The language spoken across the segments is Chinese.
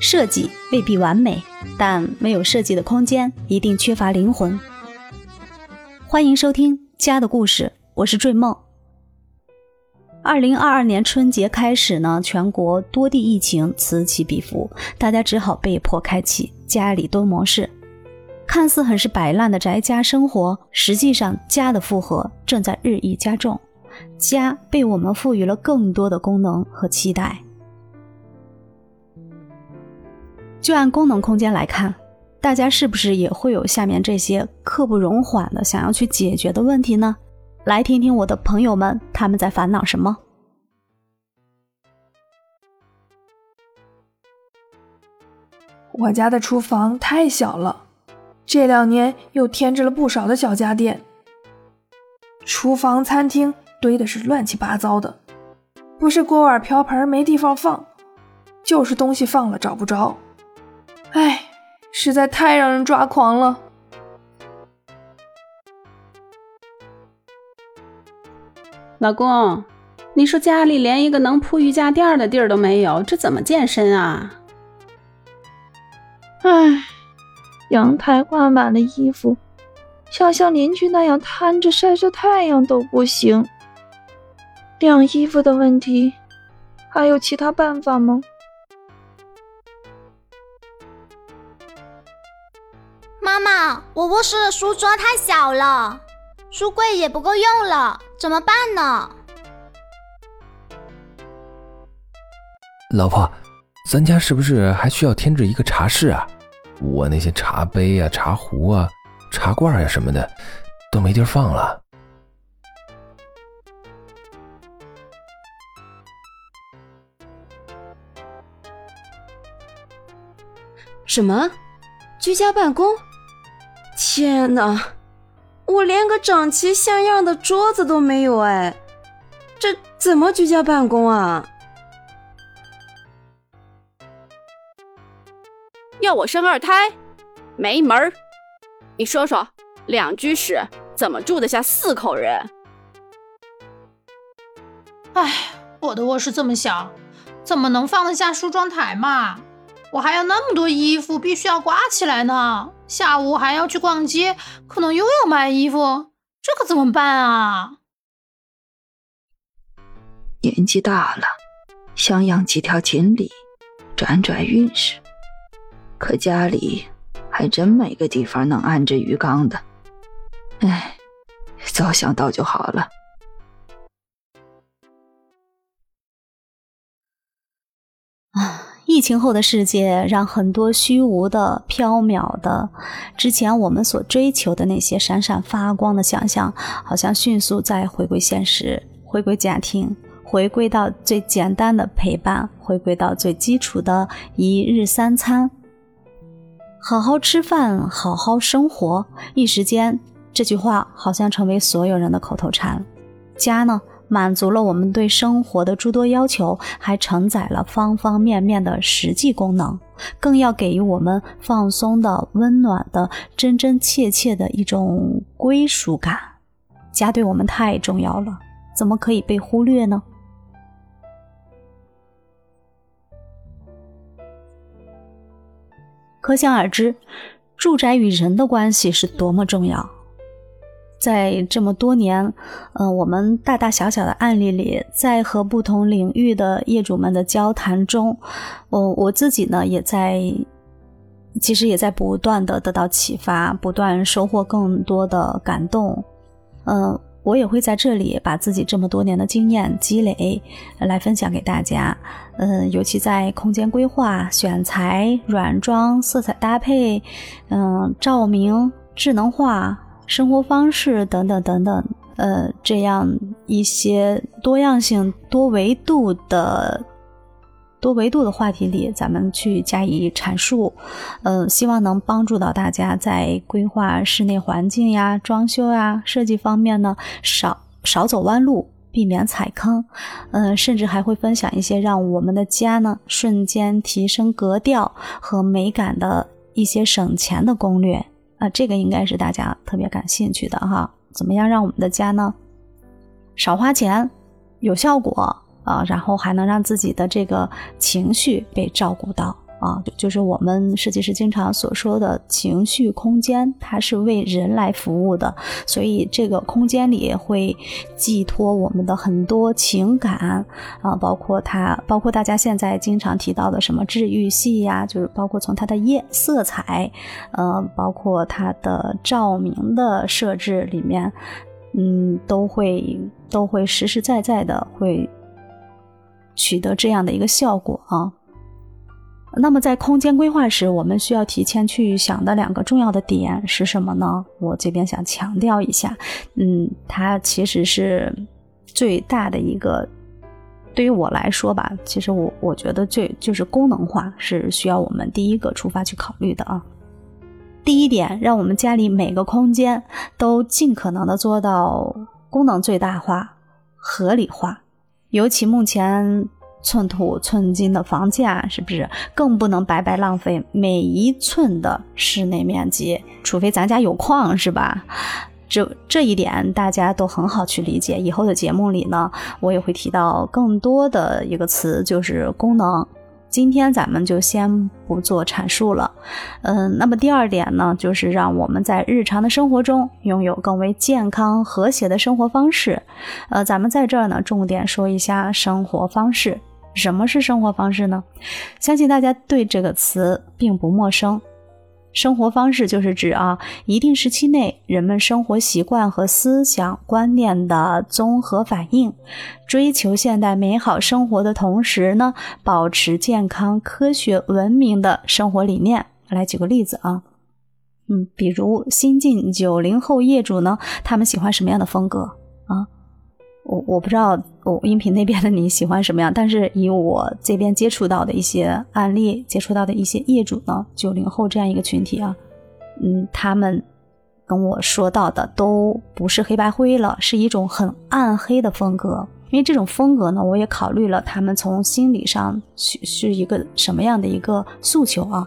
设计未必完美，但没有设计的空间一定缺乏灵魂。欢迎收听《家的故事》，我是坠梦。二零二二年春节开始呢，全国多地疫情此起彼伏，大家只好被迫开启家里蹲模式。看似很是摆烂的宅家生活，实际上家的负荷正在日益加重。家被我们赋予了更多的功能和期待。就按功能空间来看，大家是不是也会有下面这些刻不容缓的想要去解决的问题呢？来听听我的朋友们他们在烦恼什么。我家的厨房太小了，这两年又添置了不少的小家电，厨房、餐厅堆的是乱七八糟的，不是锅碗瓢盆没地方放，就是东西放了找不着。唉，实在太让人抓狂了。老公，你说家里连一个能铺瑜伽垫的地儿都没有，这怎么健身啊？唉，阳台挂满了衣服，想像邻居那样摊着晒晒太阳都不行。晾衣服的问题，还有其他办法吗？妈妈，我卧室的书桌太小了，书柜也不够用了。怎么办呢？老婆，咱家是不是还需要添置一个茶室啊？我那些茶杯啊、茶壶啊、茶罐呀什么的都没地儿放了。什么？居家办公？天哪！我连个整齐像样的桌子都没有哎，这怎么居家办公啊？要我生二胎？没门儿！你说说，两居室怎么住得下四口人？哎，我的卧室这么小，怎么能放得下梳妆台嘛？我还有那么多衣服，必须要挂起来呢。下午还要去逛街，可能又要买衣服，这可怎么办啊？年纪大了，想养几条锦鲤，转转运势。可家里还真没个地方能安置鱼缸的。唉，早想到就好了。啊。疫情后的世界，让很多虚无的、缥缈的，之前我们所追求的那些闪闪发光的想象，好像迅速在回归现实，回归家庭，回归到最简单的陪伴，回归到最基础的一日三餐，好好吃饭，好好生活。一时间，这句话好像成为所有人的口头禅。家呢？满足了我们对生活的诸多要求，还承载了方方面面的实际功能，更要给予我们放松的、温暖的、真真切切的一种归属感。家对我们太重要了，怎么可以被忽略呢？可想而知，住宅与人的关系是多么重要。在这么多年，嗯，我们大大小小的案例里，在和不同领域的业主们的交谈中，我我自己呢，也在，其实也在不断的得到启发，不断收获更多的感动。嗯，我也会在这里把自己这么多年的经验积累来分享给大家。嗯，尤其在空间规划、选材、软装、色彩搭配，嗯，照明、智能化。生活方式等等等等，呃，这样一些多样性、多维度的、多维度的话题里，咱们去加以阐述，嗯，希望能帮助到大家在规划室内环境呀、装修呀、设计方面呢，少少走弯路，避免踩坑，嗯，甚至还会分享一些让我们的家呢瞬间提升格调和美感的一些省钱的攻略。啊，这个应该是大家特别感兴趣的哈。怎么样让我们的家呢少花钱、有效果啊，然后还能让自己的这个情绪被照顾到？啊，就是我们设计师经常所说的情绪空间，它是为人来服务的，所以这个空间里会寄托我们的很多情感啊，包括它，包括大家现在经常提到的什么治愈系呀，就是包括从它的夜色彩，呃，包括它的照明的设置里面，嗯，都会都会实实在在的会取得这样的一个效果啊。那么在空间规划时，我们需要提前去想的两个重要的点是什么呢？我这边想强调一下，嗯，它其实是最大的一个，对于我来说吧，其实我我觉得最就是功能化是需要我们第一个出发去考虑的啊。第一点，让我们家里每个空间都尽可能的做到功能最大化、合理化，尤其目前。寸土寸金的房价是不是更不能白白浪费每一寸的室内面积？除非咱家有矿，是吧？这这一点大家都很好去理解。以后的节目里呢，我也会提到更多的一个词，就是功能。今天咱们就先不做阐述了，嗯，那么第二点呢，就是让我们在日常的生活中拥有更为健康和谐的生活方式。呃，咱们在这儿呢，重点说一下生活方式。什么是生活方式呢？相信大家对这个词并不陌生。生活方式就是指啊，一定时期内人们生活习惯和思想观念的综合反应，追求现代美好生活的同时呢，保持健康、科学、文明的生活理念。来举个例子啊，嗯，比如新晋九零后业主呢，他们喜欢什么样的风格啊？我我不知道我音频那边的你喜欢什么样，但是以我这边接触到的一些案例，接触到的一些业主呢，九零后这样一个群体啊，嗯，他们跟我说到的都不是黑白灰了，是一种很暗黑的风格。因为这种风格呢，我也考虑了他们从心理上是是一个什么样的一个诉求啊。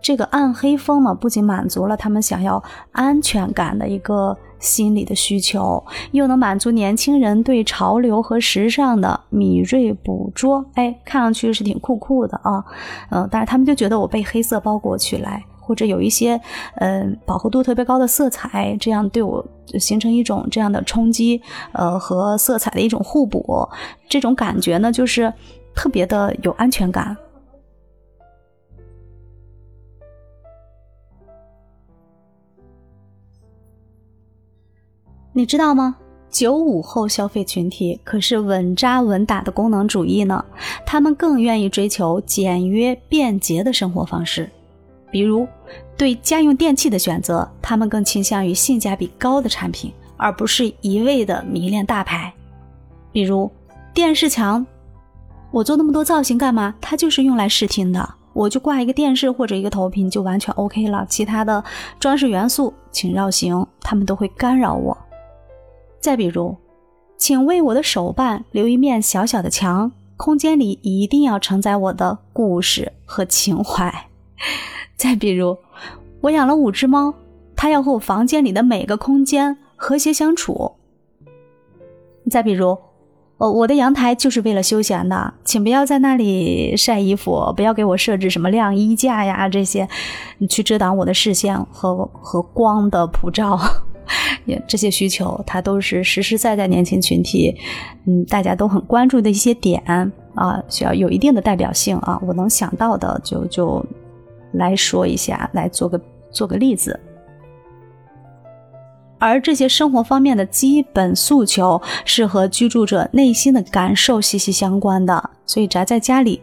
这个暗黑风呢，不仅满足了他们想要安全感的一个心理的需求，又能满足年轻人对潮流和时尚的敏锐捕捉。哎，看上去是挺酷酷的啊，嗯，但是他们就觉得我被黑色包裹起来，或者有一些嗯饱和度特别高的色彩，这样对我形成一种这样的冲击，呃，和色彩的一种互补，这种感觉呢，就是特别的有安全感。你知道吗？九五后消费群体可是稳扎稳打的功能主义呢。他们更愿意追求简约便捷的生活方式，比如对家用电器的选择，他们更倾向于性价比高的产品，而不是一味的迷恋大牌。比如电视墙，我做那么多造型干嘛？它就是用来视听的，我就挂一个电视或者一个投屏就完全 OK 了。其他的装饰元素，请绕行，他们都会干扰我。再比如，请为我的手办留一面小小的墙，空间里一定要承载我的故事和情怀。再比如，我养了五只猫，它要和我房间里的每个空间和谐相处。再比如，哦，我的阳台就是为了休闲的，请不要在那里晒衣服，不要给我设置什么晾衣架呀这些，去遮挡我的视线和和光的普照。也这些需求，它都是实实在在年轻群体，嗯，大家都很关注的一些点啊，需要有一定的代表性啊。我能想到的就就来说一下，来做个做个例子。而这些生活方面的基本诉求，是和居住者内心的感受息息相关的。所以宅在家里，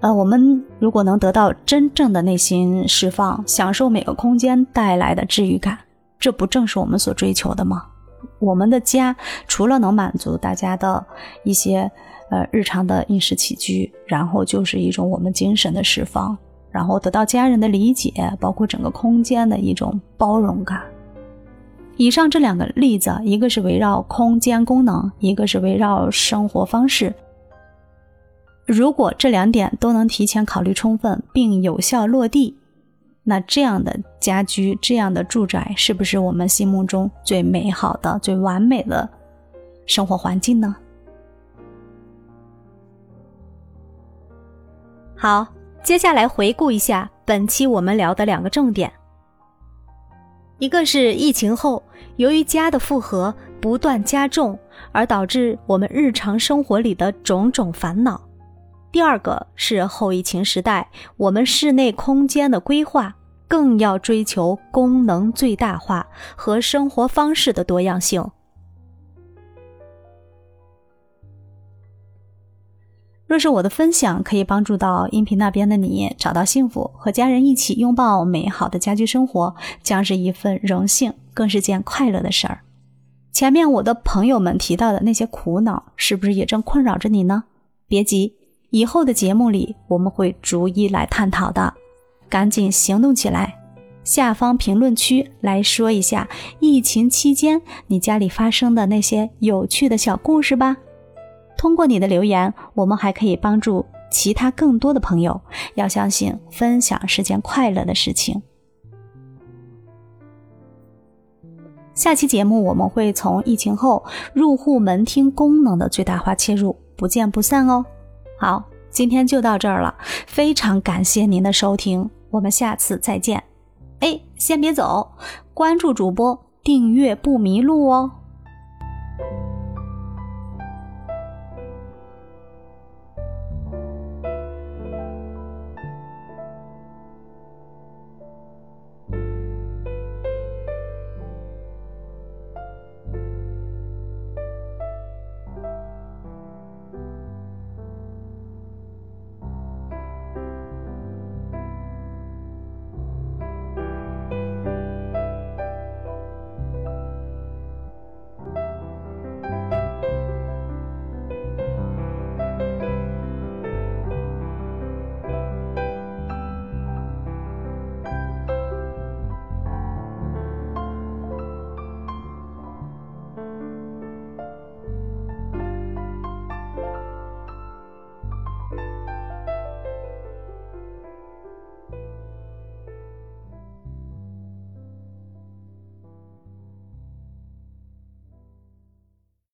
呃，我们如果能得到真正的内心释放，享受每个空间带来的治愈感。这不正是我们所追求的吗？我们的家除了能满足大家的一些呃日常的饮食起居，然后就是一种我们精神的释放，然后得到家人的理解，包括整个空间的一种包容感。以上这两个例子，一个是围绕空间功能，一个是围绕生活方式。如果这两点都能提前考虑充分并有效落地。那这样的家居、这样的住宅，是不是我们心目中最美好的、最完美的生活环境呢？好，接下来回顾一下本期我们聊的两个重点。一个是疫情后，由于家的负荷不断加重，而导致我们日常生活里的种种烦恼；第二个是后疫情时代，我们室内空间的规划更要追求功能最大化和生活方式的多样性。若是我的分享可以帮助到音频那边的你找到幸福，和家人一起拥抱美好的家居生活，将是一份荣幸，更是件快乐的事儿。前面我的朋友们提到的那些苦恼，是不是也正困扰着你呢？别急，以后的节目里我们会逐一来探讨的。赶紧行动起来！下方评论区来说一下疫情期间你家里发生的那些有趣的小故事吧。通过你的留言，我们还可以帮助其他更多的朋友。要相信，分享是件快乐的事情。下期节目我们会从疫情后入户门厅功能的最大化切入，不见不散哦。好，今天就到这儿了，非常感谢您的收听，我们下次再见。哎，先别走，关注主播，订阅不迷路哦。